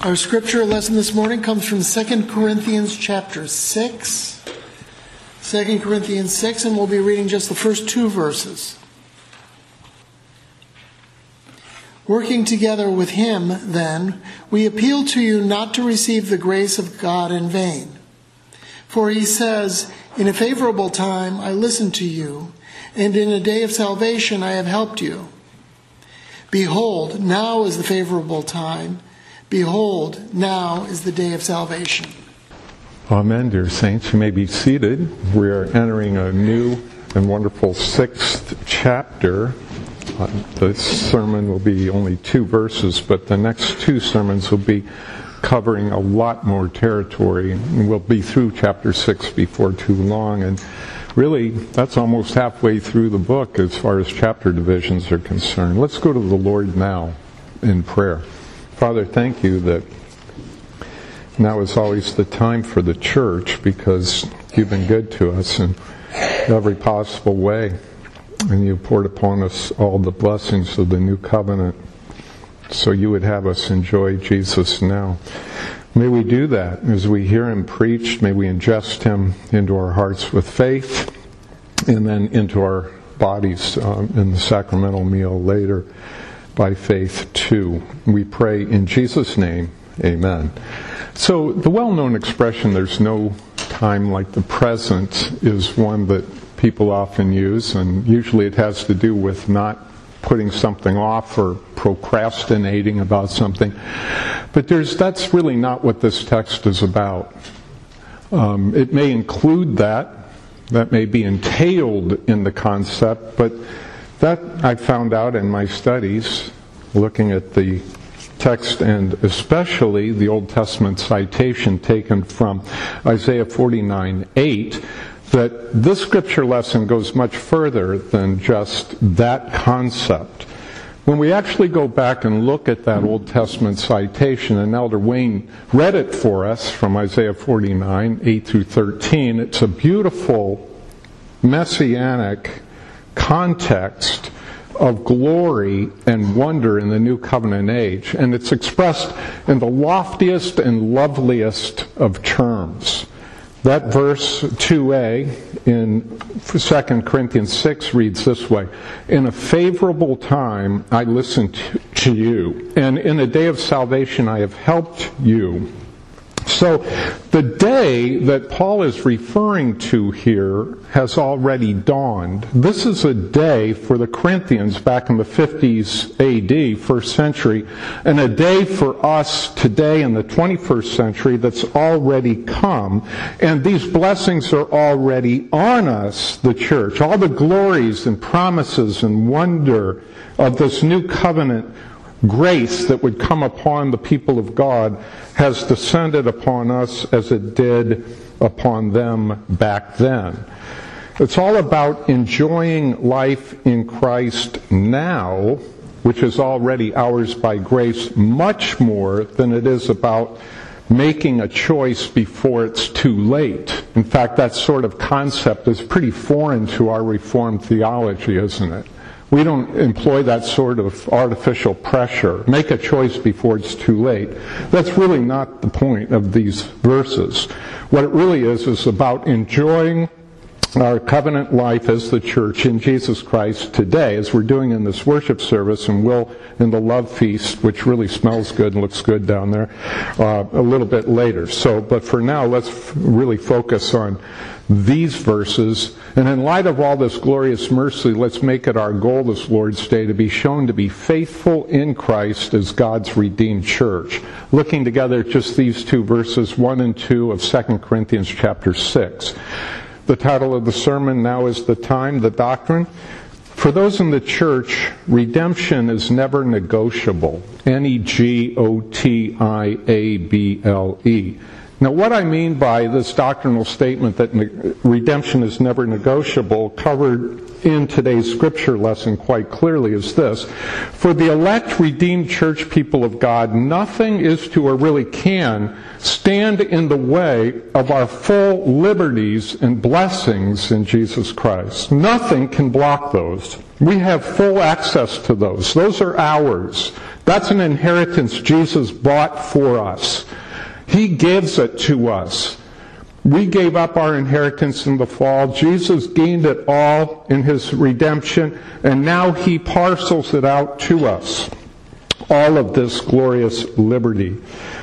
Our scripture lesson this morning comes from 2 Corinthians chapter 6. 2 Corinthians 6, and we'll be reading just the first two verses. Working together with him, then, we appeal to you not to receive the grace of God in vain. For he says, In a favorable time I listened to you, and in a day of salvation I have helped you. Behold, now is the favorable time. Behold, now is the day of salvation. Amen, dear saints. You may be seated. We are entering a new and wonderful sixth chapter. Uh, this sermon will be only two verses, but the next two sermons will be covering a lot more territory. And we'll be through chapter six before too long. And really, that's almost halfway through the book as far as chapter divisions are concerned. Let's go to the Lord now in prayer. Father, thank you that now is always the time for the church because you've been good to us in every possible way. And you poured upon us all the blessings of the new covenant so you would have us enjoy Jesus now. May we do that as we hear him preached. May we ingest him into our hearts with faith and then into our bodies um, in the sacramental meal later by faith too. We pray in Jesus' name, amen. So the well-known expression, there's no time like the present, is one that people often use, and usually it has to do with not putting something off or procrastinating about something. But there's, that's really not what this text is about. Um, it may include that, that may be entailed in the concept, but that I found out in my studies, looking at the text and especially the Old Testament citation taken from Isaiah 49 8, that this scripture lesson goes much further than just that concept. When we actually go back and look at that Old Testament citation, and Elder Wayne read it for us from Isaiah 49, 8 through 13, it's a beautiful messianic context of glory and wonder in the new covenant age. And it's expressed in the loftiest and loveliest of terms. That verse 2a in 2 Corinthians 6 reads this way In a favorable time I listened to you, and in a day of salvation I have helped you. So the day that Paul is referring to here has already dawned. This is a day for the Corinthians back in the 50s AD, first century, and a day for us today in the 21st century that's already come. And these blessings are already on us, the church. All the glories and promises and wonder of this new covenant grace that would come upon the people of God has descended upon us as it did upon them back then. It's all about enjoying life in Christ now, which is already ours by grace, much more than it is about making a choice before it's too late. In fact, that sort of concept is pretty foreign to our Reformed theology, isn't it? We don't employ that sort of artificial pressure. Make a choice before it's too late. That's really not the point of these verses. What it really is is about enjoying our covenant life as the church in Jesus Christ today, as we're doing in this worship service, and will in the love feast, which really smells good and looks good down there, uh, a little bit later. So, but for now, let's f- really focus on these verses. And in light of all this glorious mercy, let's make it our goal this Lord's Day to be shown to be faithful in Christ as God's redeemed church. Looking together at just these two verses, 1 and 2 of 2 Corinthians chapter 6. The title of the sermon now is The Time, the Doctrine. For those in the church, redemption is never negotiable. N E G O T I A B L E. Now, what I mean by this doctrinal statement that redemption is never negotiable, covered in today's scripture lesson quite clearly, is this. For the elect, redeemed church people of God, nothing is to or really can stand in the way of our full liberties and blessings in Jesus Christ. Nothing can block those. We have full access to those. Those are ours. That's an inheritance Jesus bought for us. He gives it to us. We gave up our inheritance in the fall. Jesus gained it all in his redemption, and now he parcels it out to us. All of this glorious liberty.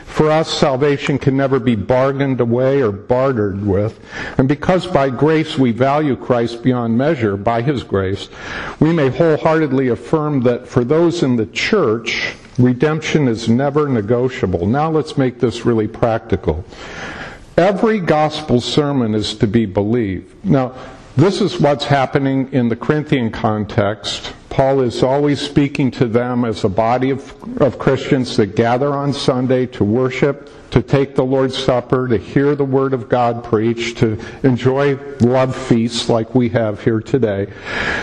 For us, salvation can never be bargained away or bartered with. And because by grace we value Christ beyond measure, by His grace, we may wholeheartedly affirm that for those in the church, redemption is never negotiable. Now let's make this really practical. Every gospel sermon is to be believed. Now, this is what's happening in the Corinthian context Paul is always speaking to them as a body of, of Christians that gather on Sunday to worship, to take the Lord's Supper, to hear the Word of God preached, to enjoy love feasts like we have here today.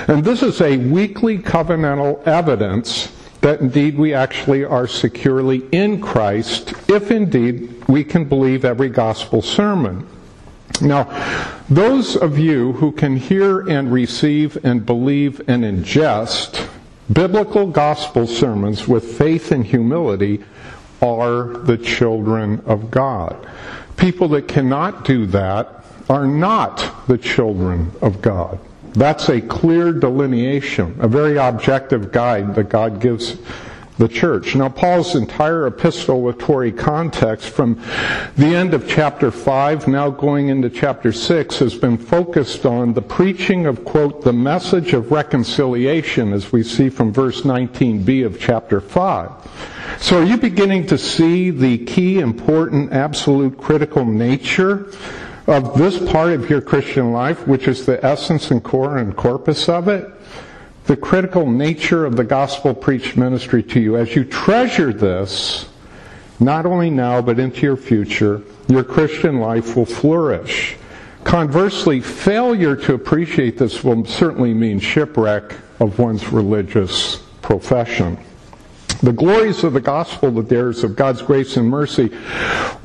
And this is a weekly covenantal evidence that indeed we actually are securely in Christ, if indeed we can believe every gospel sermon. Now, those of you who can hear and receive and believe and ingest biblical gospel sermons with faith and humility are the children of God. People that cannot do that are not the children of God. That's a clear delineation, a very objective guide that God gives the church. Now, Paul's entire epistolatory context from the end of chapter 5, now going into chapter 6, has been focused on the preaching of, quote, the message of reconciliation, as we see from verse 19b of chapter 5. So are you beginning to see the key, important, absolute, critical nature of this part of your Christian life, which is the essence and core and corpus of it? the critical nature of the gospel preached ministry to you. As you treasure this, not only now but into your future, your Christian life will flourish. Conversely, failure to appreciate this will certainly mean shipwreck of one's religious profession. The glories of the gospel, the dares of God's grace and mercy,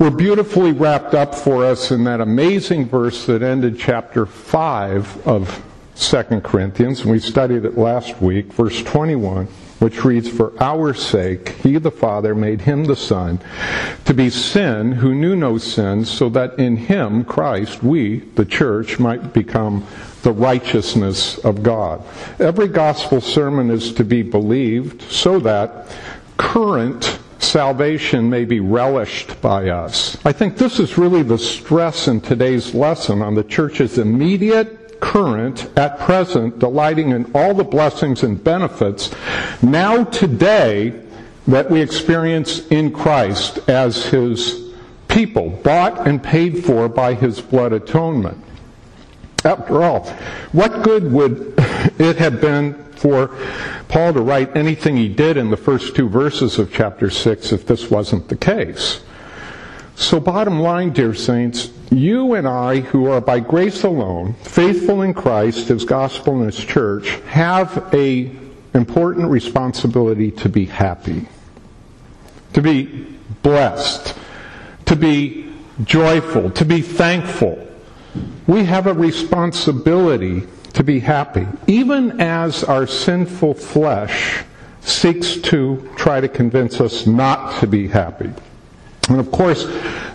were beautifully wrapped up for us in that amazing verse that ended chapter 5 of 2 Corinthians, and we studied it last week, verse 21, which reads, For our sake, he the Father made him the Son to be sin who knew no sin, so that in him, Christ, we, the church, might become the righteousness of God. Every gospel sermon is to be believed so that current salvation may be relished by us. I think this is really the stress in today's lesson on the church's immediate current, at present, delighting in all the blessings and benefits, now today, that we experience in Christ as His people, bought and paid for by His blood atonement. After all, what good would it have been for Paul to write anything he did in the first two verses of chapter 6 if this wasn't the case? So, bottom line, dear saints, you and I, who are by grace alone, faithful in Christ, His gospel, and His church, have a important responsibility to be happy, to be blessed, to be joyful, to be thankful. We have a responsibility to be happy, even as our sinful flesh seeks to try to convince us not to be happy. And of course,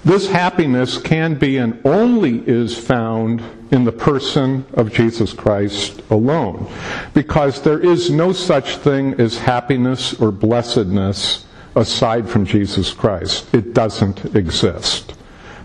this happiness can be and only is found in the person of Jesus Christ alone. Because there is no such thing as happiness or blessedness aside from Jesus Christ. It doesn't exist.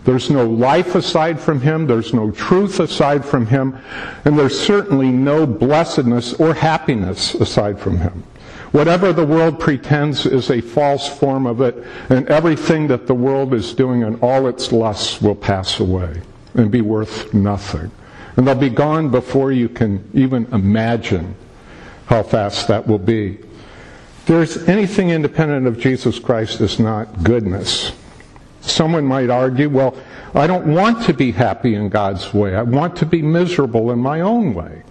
There's no life aside from Him, there's no truth aside from Him, and there's certainly no blessedness or happiness aside from Him. Whatever the world pretends is a false form of it, and everything that the world is doing and all its lusts will pass away and be worth nothing. And they'll be gone before you can even imagine how fast that will be. There's anything independent of Jesus Christ is not goodness. Someone might argue, well, I don't want to be happy in God's way. I want to be miserable in my own way.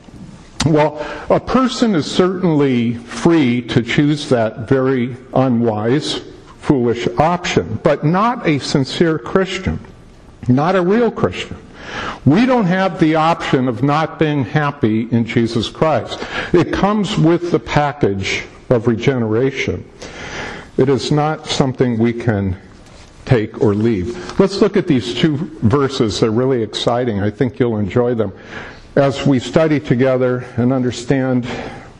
Well, a person is certainly free to choose that very unwise, foolish option, but not a sincere Christian, not a real Christian. We don't have the option of not being happy in Jesus Christ. It comes with the package of regeneration. It is not something we can take or leave. Let's look at these two verses. They're really exciting. I think you'll enjoy them as we study together and understand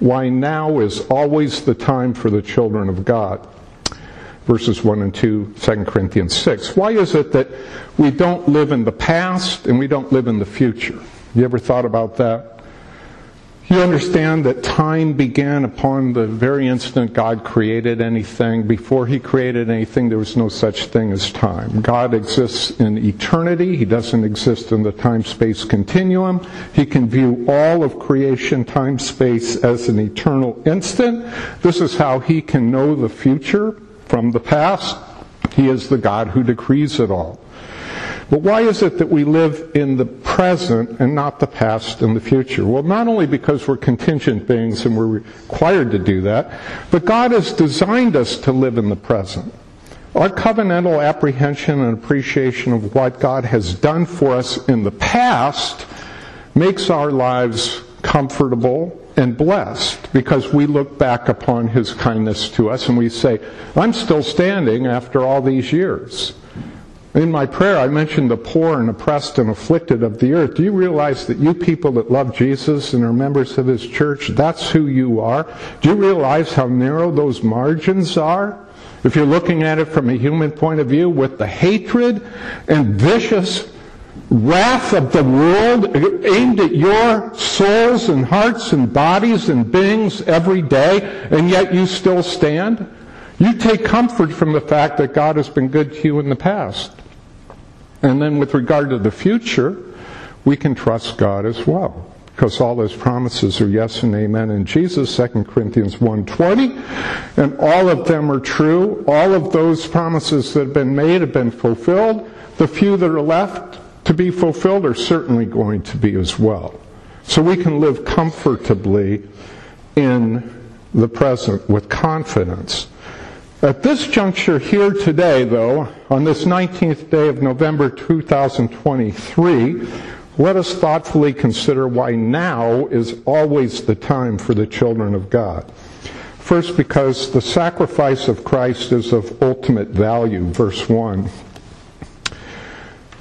why now is always the time for the children of God. Verses 1 and 2, 2 Corinthians 6. Why is it that we don't live in the past and we don't live in the future? You ever thought about that? You understand that time began upon the very instant God created anything. Before He created anything, there was no such thing as time. God exists in eternity. He doesn't exist in the time-space continuum. He can view all of creation, time-space as an eternal instant. This is how He can know the future from the past. He is the God who decrees it all. But why is it that we live in the present and not the past and the future? Well, not only because we're contingent beings and we're required to do that, but God has designed us to live in the present. Our covenantal apprehension and appreciation of what God has done for us in the past makes our lives comfortable and blessed because we look back upon His kindness to us and we say, I'm still standing after all these years. In my prayer, I mentioned the poor and oppressed and afflicted of the earth. Do you realize that you people that love Jesus and are members of His church, that's who you are? Do you realize how narrow those margins are? If you're looking at it from a human point of view, with the hatred and vicious wrath of the world aimed at your souls and hearts and bodies and beings every day, and yet you still stand? You take comfort from the fact that God has been good to you in the past. And then with regard to the future, we can trust God as well. Because all his promises are yes and amen in Jesus, 2 Corinthians 1.20. And all of them are true. All of those promises that have been made have been fulfilled. The few that are left to be fulfilled are certainly going to be as well. So we can live comfortably in the present with confidence. At this juncture here today, though, on this 19th day of November 2023, let us thoughtfully consider why now is always the time for the children of God. First, because the sacrifice of Christ is of ultimate value, verse 1.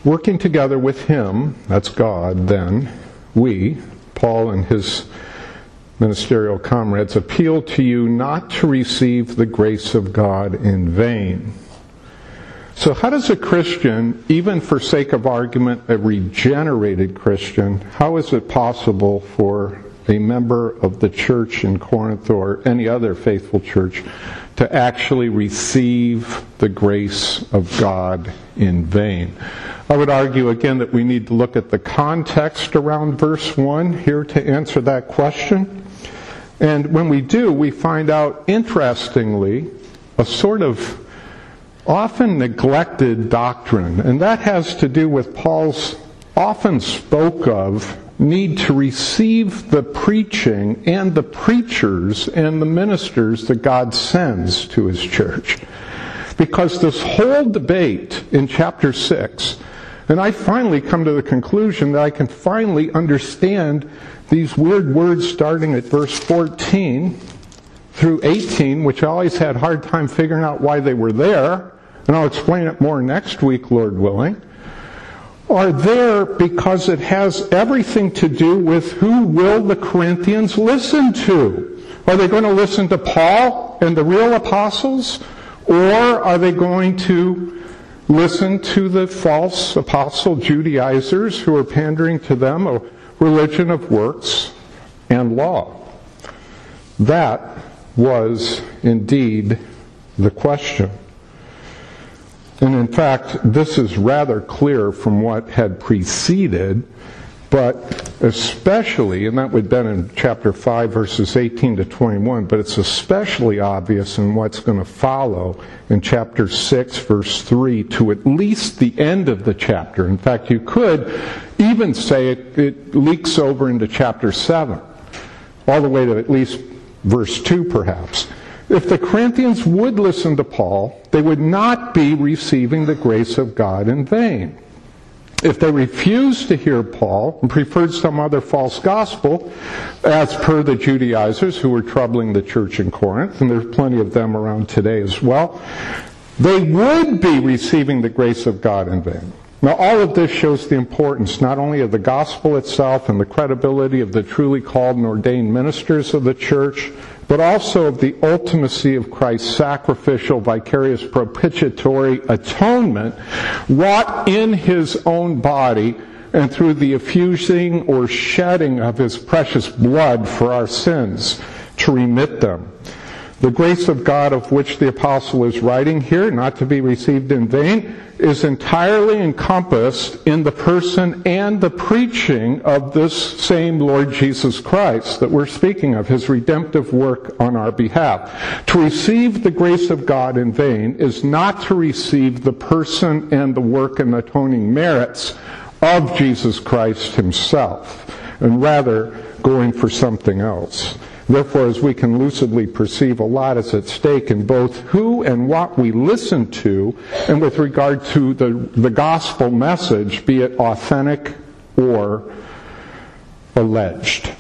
Working together with Him, that's God, then, we, Paul and his ministerial comrades, appeal to you not to receive the grace of God in vain. So, how does a Christian, even for sake of argument, a regenerated Christian, how is it possible for a member of the church in Corinth or any other faithful church to actually receive the grace of God in vain? I would argue again that we need to look at the context around verse 1 here to answer that question. And when we do, we find out, interestingly, a sort of often neglected doctrine. And that has to do with Paul's often spoke of need to receive the preaching and the preachers and the ministers that God sends to his church. Because this whole debate in chapter 6, and I finally come to the conclusion that I can finally understand these weird words starting at verse 14 through 18, which I always had a hard time figuring out why they were there, and I'll explain it more next week, Lord willing, are there because it has everything to do with who will the Corinthians listen to. Are they going to listen to Paul and the real apostles? Or are they going to listen to the false apostle Judaizers who are pandering to them a religion of works and law? That was indeed the question. And in fact, this is rather clear from what had preceded, but especially, and that would have been in chapter 5, verses 18 to 21, but it's especially obvious in what's going to follow in chapter 6, verse 3, to at least the end of the chapter. In fact, you could even say it, it leaks over into chapter 7, all the way to at least verse 2, perhaps. If the Corinthians would listen to Paul, they would not be receiving the grace of God in vain. If they refused to hear Paul and preferred some other false gospel, as per the Judaizers who were troubling the church in Corinth, and there's plenty of them around today as well, they would be receiving the grace of God in vain. Now, all of this shows the importance not only of the gospel itself and the credibility of the truly called and ordained ministers of the church, but also of the ultimacy of Christ's sacrificial, vicarious, propitiatory atonement wrought in his own body and through the effusing or shedding of his precious blood for our sins to remit them. The grace of God of which the apostle is writing here, not to be received in vain, is entirely encompassed in the person and the preaching of this same Lord Jesus Christ that we're speaking of, his redemptive work on our behalf. To receive the grace of God in vain is not to receive the person and the work and atoning merits of Jesus Christ himself, and rather going for something else. Therefore, as we can lucidly perceive, a lot is at stake in both who and what we listen to, and with regard to the, the gospel message, be it authentic or alleged.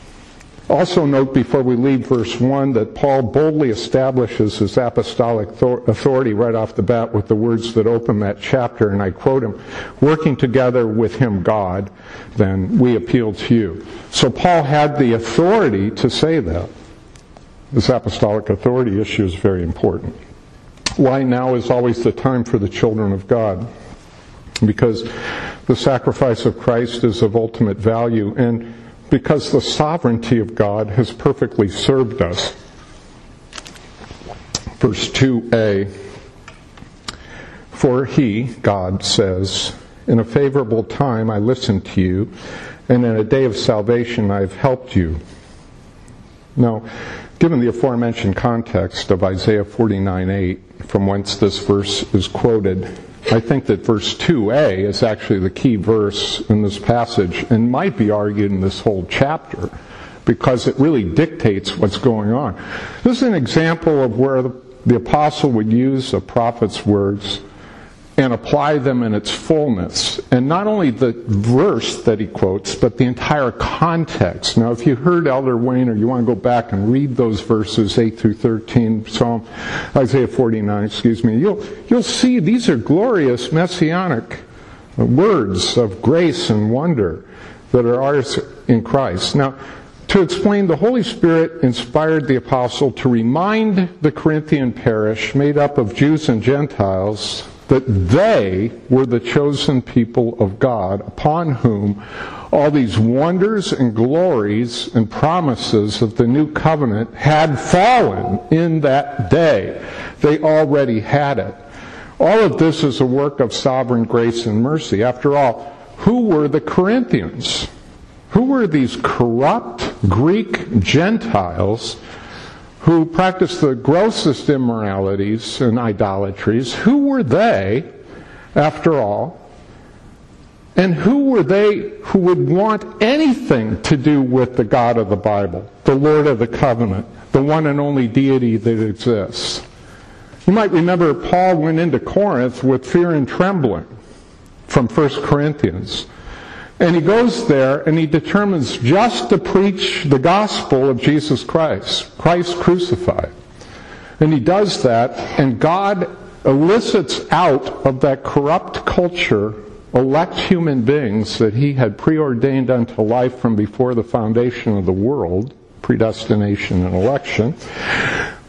Also note before we leave verse 1 that Paul boldly establishes his apostolic authority right off the bat with the words that open that chapter, and I quote him, working together with him, God, then we appeal to you. So Paul had the authority to say that. This apostolic authority issue is very important. Why now is always the time for the children of God? Because the sacrifice of Christ is of ultimate value and because the sovereignty of God has perfectly served us. Verse 2a For he, God says, in a favorable time I listened to you, and in a day of salvation I have helped you. Now, given the aforementioned context of Isaiah 49 8, from whence this verse is quoted, I think that verse 2a is actually the key verse in this passage and might be argued in this whole chapter because it really dictates what's going on. This is an example of where the, the apostle would use a prophet's words and apply them in its fullness. And not only the verse that he quotes, but the entire context. Now, if you heard Elder Wayne or you want to go back and read those verses 8 through 13, Psalm, Isaiah 49, excuse me, you'll, you'll see these are glorious messianic words of grace and wonder that are ours in Christ. Now, to explain, the Holy Spirit inspired the apostle to remind the Corinthian parish, made up of Jews and Gentiles, that they were the chosen people of God upon whom all these wonders and glories and promises of the new covenant had fallen in that day. They already had it. All of this is a work of sovereign grace and mercy. After all, who were the Corinthians? Who were these corrupt Greek Gentiles who practiced the grossest immoralities and idolatries, who were they, after all? And who were they who would want anything to do with the God of the Bible, the Lord of the covenant, the one and only deity that exists? You might remember Paul went into Corinth with fear and trembling from 1 Corinthians. And he goes there and he determines just to preach the gospel of Jesus Christ, Christ crucified. And he does that, and God elicits out of that corrupt culture elect human beings that he had preordained unto life from before the foundation of the world, predestination and election,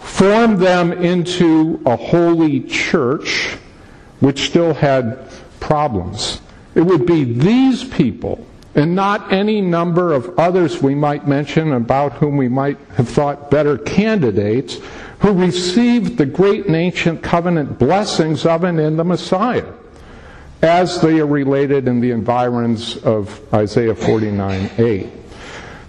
form them into a holy church which still had problems. It would be these people and not any number of others we might mention about whom we might have thought better candidates who received the great and ancient covenant blessings of and in the Messiah as they are related in the environs of Isaiah 49 8.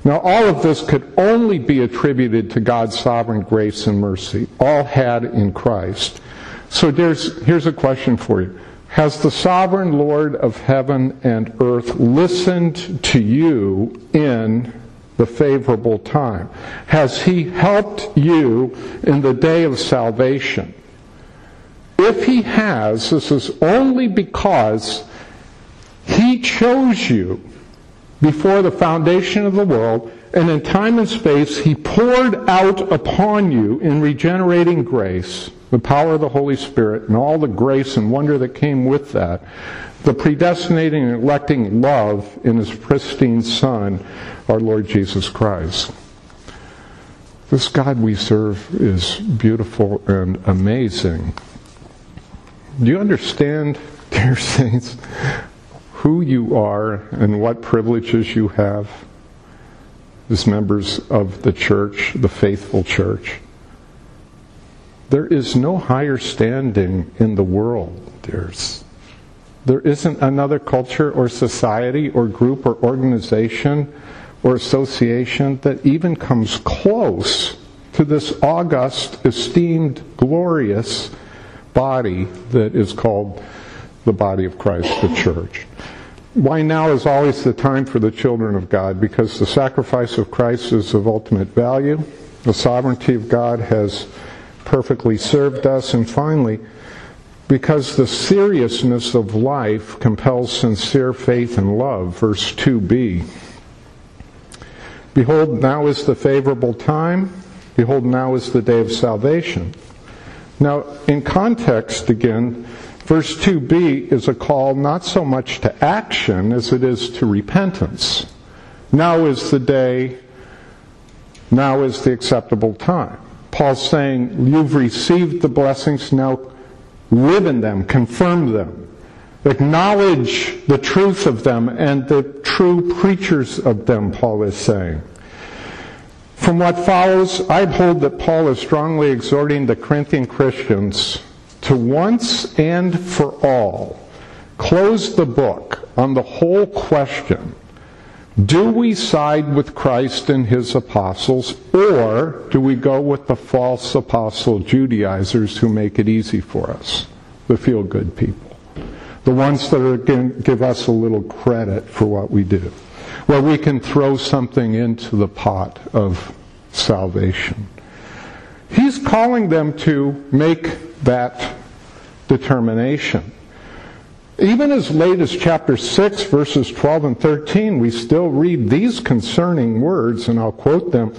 Now, all of this could only be attributed to God's sovereign grace and mercy, all had in Christ. So here's a question for you. Has the sovereign Lord of heaven and earth listened to you in the favorable time? Has he helped you in the day of salvation? If he has, this is only because He chose you before the foundation of the world, and in time and space, He poured out upon you in regenerating grace the power of the Holy Spirit and all the grace and wonder that came with that, the predestinating and electing love in His pristine Son, our Lord Jesus Christ. This God we serve is beautiful and amazing. Do you understand, dear saints, who you are and what privileges you have as members of the church, the faithful church? There is no higher standing in the world, dears. There isn't another culture or society or group or organization or association that even comes close to this august, esteemed, glorious body that is called the body of Christ, the church. Why now is always the time for the children of God? Because the sacrifice of Christ is of ultimate value. The sovereignty of God has perfectly served us. And finally, because the seriousness of life compels sincere faith and love. Verse 2b. Behold, now is the favorable time. Behold, now is the day of salvation. Now, in context again, verse 2b is a call not so much to action as it is to repentance. Now is the day, now is the acceptable time. Paul's saying, You've received the blessings, now live in them, confirm them, acknowledge the truth of them and the true preachers of them, Paul is saying. From what follows, I'd hold that Paul is strongly exhorting the Corinthian Christians to once and for all close the book on the whole question do we side with Christ and his apostles, or do we go with the false apostle Judaizers who make it easy for us, the feel good people? The ones that are going give us a little credit for what we do where we can throw something into the pot of salvation. He's calling them to make that determination. Even as late as chapter 6, verses 12 and 13, we still read these concerning words, and I'll quote them.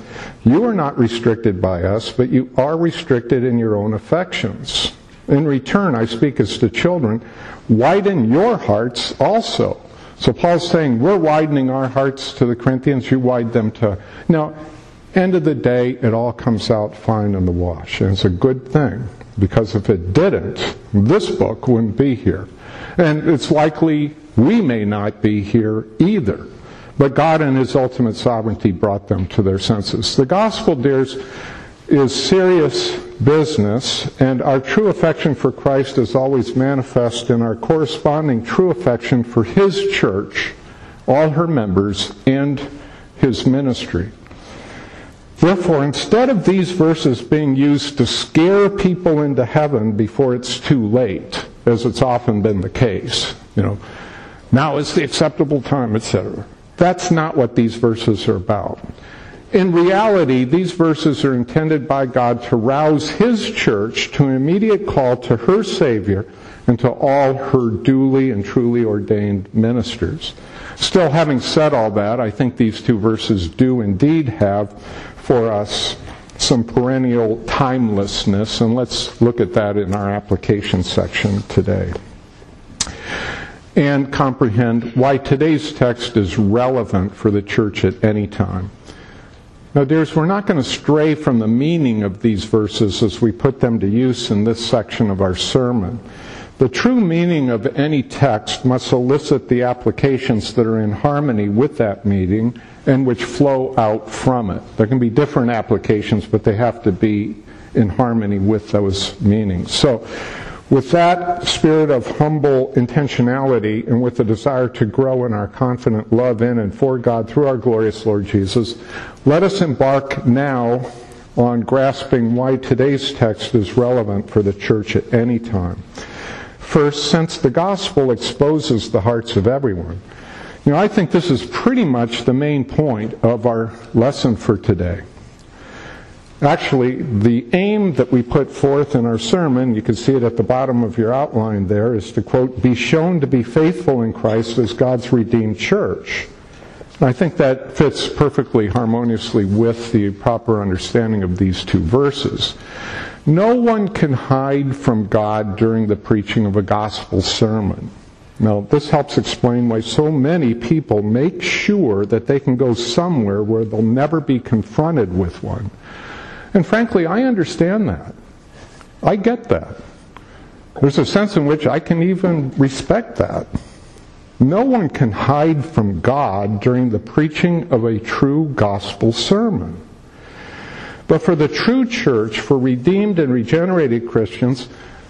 You are not restricted by us, but you are restricted in your own affections. In return, I speak as to children, widen your hearts also so Paul's saying, we're widening our hearts to the Corinthians, you widen them to. Now, end of the day, it all comes out fine in the wash. And it's a good thing, because if it didn't, this book wouldn't be here. And it's likely we may not be here either. But God in His ultimate sovereignty brought them to their senses. The gospel, dears, is serious business, and our true affection for Christ is always manifest in our corresponding true affection for His church, all her members, and His ministry. Therefore, instead of these verses being used to scare people into heaven before it's too late, as it's often been the case, you know, now is the acceptable time, etc. That's not what these verses are about. In reality, these verses are intended by God to rouse His church to an immediate call to her Savior and to all her duly and truly ordained ministers. Still, having said all that, I think these two verses do indeed have for us some perennial timelessness, and let's look at that in our application section today. And comprehend why today's text is relevant for the church at any time. Now, dears, we're not going to stray from the meaning of these verses as we put them to use in this section of our sermon. The true meaning of any text must elicit the applications that are in harmony with that meaning and which flow out from it. There can be different applications, but they have to be in harmony with those meanings. So, with that spirit of humble intentionality and with the desire to grow in our confident love in and for God through our glorious Lord Jesus, let us embark now on grasping why today's text is relevant for the church at any time. First, since the gospel exposes the hearts of everyone, you know, I think this is pretty much the main point of our lesson for today. Actually, the aim that we put forth in our sermon, you can see it at the bottom of your outline there, is to quote, be shown to be faithful in Christ as God's redeemed church. And I think that fits perfectly harmoniously with the proper understanding of these two verses. No one can hide from God during the preaching of a gospel sermon. Now, this helps explain why so many people make sure that they can go somewhere where they'll never be confronted with one. And frankly, I understand that. I get that. There's a sense in which I can even respect that. No one can hide from God during the preaching of a true gospel sermon. But for the true church, for redeemed and regenerated Christians,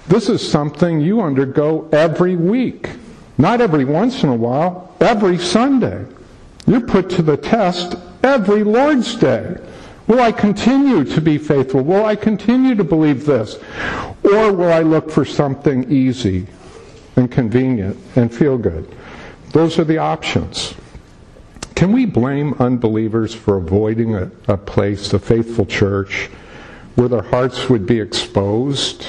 this is something you undergo every week. Not every once in a while, every Sunday. You're put to the test every Lord's Day. Will I continue to be faithful? Will I continue to believe this? Or will I look for something easy and convenient and feel good? Those are the options. Can we blame unbelievers for avoiding a, a place, a faithful church, where their hearts would be exposed?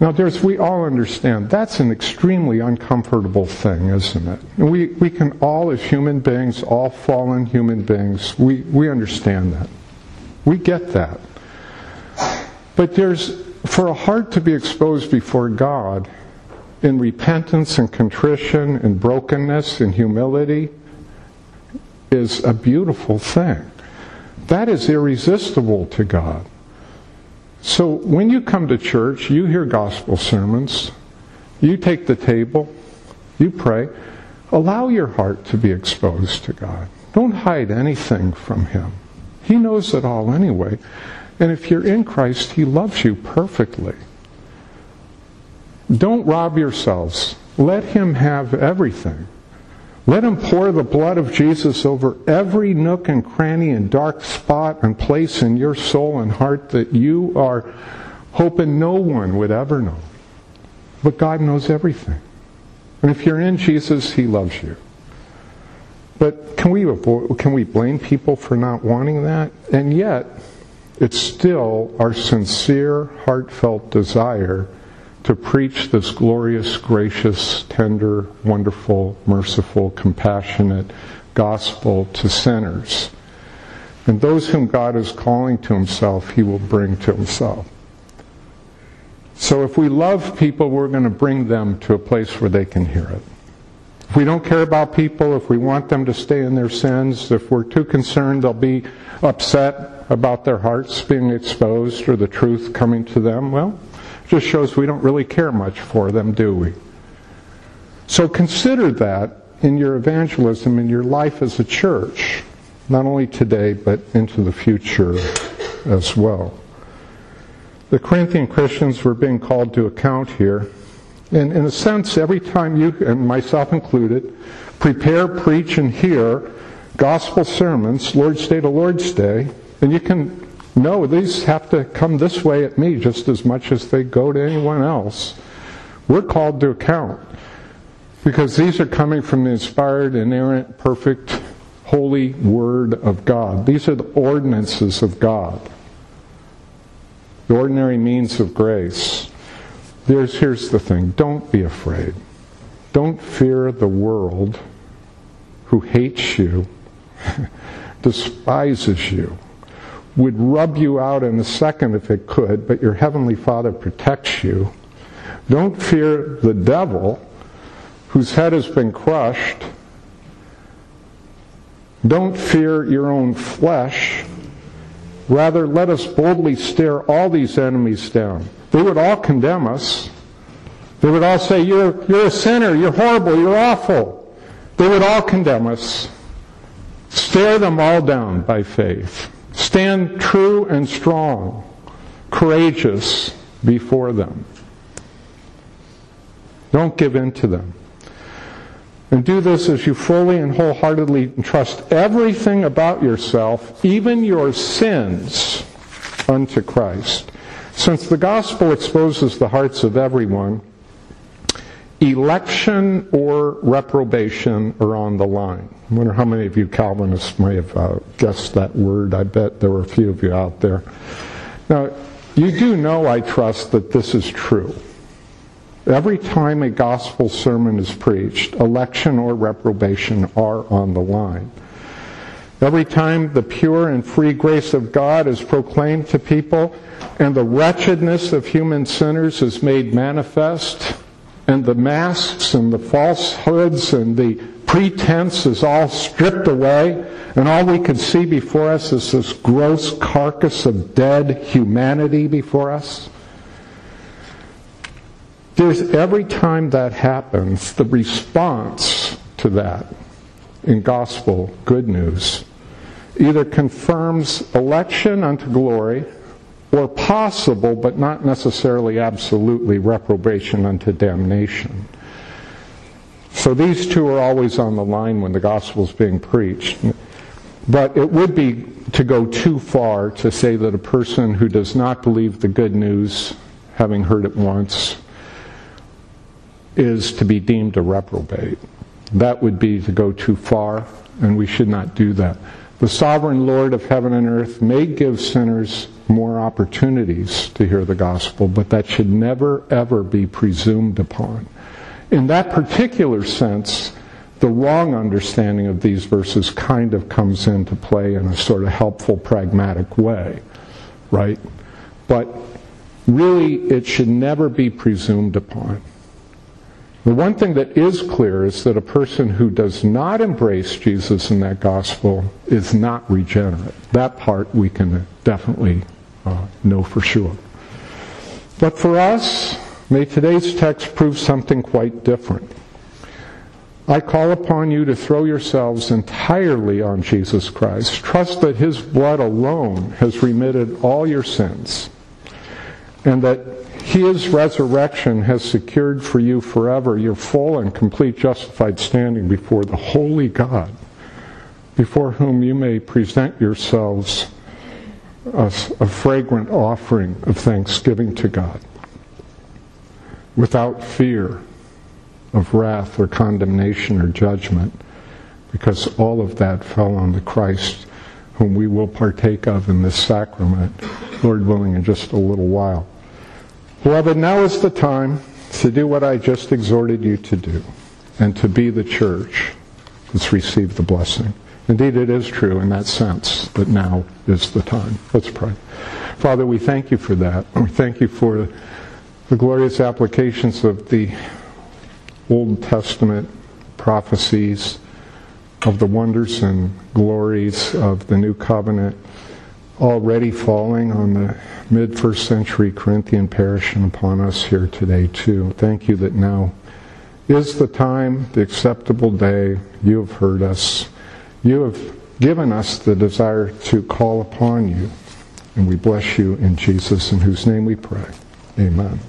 Now, there's, we all understand that's an extremely uncomfortable thing, isn't it? We, we can all, as human beings, all fallen human beings, we, we understand that. We get that. But there's, for a heart to be exposed before God in repentance and contrition and brokenness and humility is a beautiful thing. That is irresistible to God. So when you come to church, you hear gospel sermons, you take the table, you pray, allow your heart to be exposed to God. Don't hide anything from Him. He knows it all anyway. And if you're in Christ, He loves you perfectly. Don't rob yourselves. Let Him have everything. Let him pour the blood of Jesus over every nook and cranny and dark spot and place in your soul and heart that you are hoping no one would ever know. But God knows everything. And if you're in Jesus, He loves you. But can we avoid, can we blame people for not wanting that? And yet, it's still our sincere, heartfelt desire to preach this glorious, gracious, tender, wonderful, merciful, compassionate gospel to sinners. And those whom God is calling to himself, he will bring to himself. So if we love people, we're going to bring them to a place where they can hear it. If we don't care about people, if we want them to stay in their sins, if we're too concerned they'll be upset about their hearts being exposed or the truth coming to them, well, just shows we don't really care much for them, do we? So consider that in your evangelism, in your life as a church, not only today, but into the future as well. The Corinthian Christians were being called to account here. And in a sense, every time you, and myself included, prepare, preach, and hear gospel sermons, Lord's Day to Lord's Day, and you can no, these have to come this way at me just as much as they go to anyone else. We're called to account because these are coming from the inspired, inerrant, perfect, holy Word of God. These are the ordinances of God, the ordinary means of grace. There's, here's the thing don't be afraid. Don't fear the world who hates you, despises you would rub you out in a second if it could, but your Heavenly Father protects you. Don't fear the devil, whose head has been crushed. Don't fear your own flesh. Rather, let us boldly stare all these enemies down. They would all condemn us. They would all say, You're, you're a sinner, you're horrible, you're awful. They would all condemn us. Stare them all down by faith. Stand true and strong, courageous before them. Don't give in to them. And do this as you fully and wholeheartedly trust everything about yourself, even your sins, unto Christ. Since the gospel exposes the hearts of everyone, election or reprobation are on the line. I wonder how many of you Calvinists may have uh, guessed that word. I bet there were a few of you out there. Now, you do know, I trust, that this is true. Every time a gospel sermon is preached, election or reprobation are on the line. Every time the pure and free grace of God is proclaimed to people and the wretchedness of human sinners is made manifest, and the masks and the falsehoods and the pretense is all stripped away, and all we can see before us is this gross carcass of dead humanity before us. There's every time that happens, the response to that in gospel good news either confirms election unto glory or possible, but not necessarily absolutely, reprobation unto damnation. So these two are always on the line when the gospel is being preached. But it would be to go too far to say that a person who does not believe the good news, having heard it once, is to be deemed a reprobate. That would be to go too far, and we should not do that. The sovereign Lord of heaven and earth may give sinners more opportunities to hear the gospel, but that should never, ever be presumed upon. In that particular sense, the wrong understanding of these verses kind of comes into play in a sort of helpful, pragmatic way, right? But really, it should never be presumed upon. The one thing that is clear is that a person who does not embrace Jesus in that gospel is not regenerate. That part we can definitely uh, know for sure. But for us, may today's text prove something quite different. I call upon you to throw yourselves entirely on Jesus Christ. Trust that His blood alone has remitted all your sins, and that his resurrection has secured for you forever your full and complete justified standing before the holy God, before whom you may present yourselves as a fragrant offering of thanksgiving to God, without fear of wrath or condemnation or judgment, because all of that fell on the Christ whom we will partake of in this sacrament, Lord willing, in just a little while. Beloved, now is the time to do what I just exhorted you to do and to be the church that's received the blessing. Indeed, it is true in that sense that now is the time. Let's pray. Father, we thank you for that. We thank you for the glorious applications of the Old Testament prophecies of the wonders and glories of the new covenant already falling on the mid first century Corinthian parish and upon us here today, too. Thank you that now is the time, the acceptable day. You have heard us. You have given us the desire to call upon you. And we bless you in Jesus, in whose name we pray. Amen.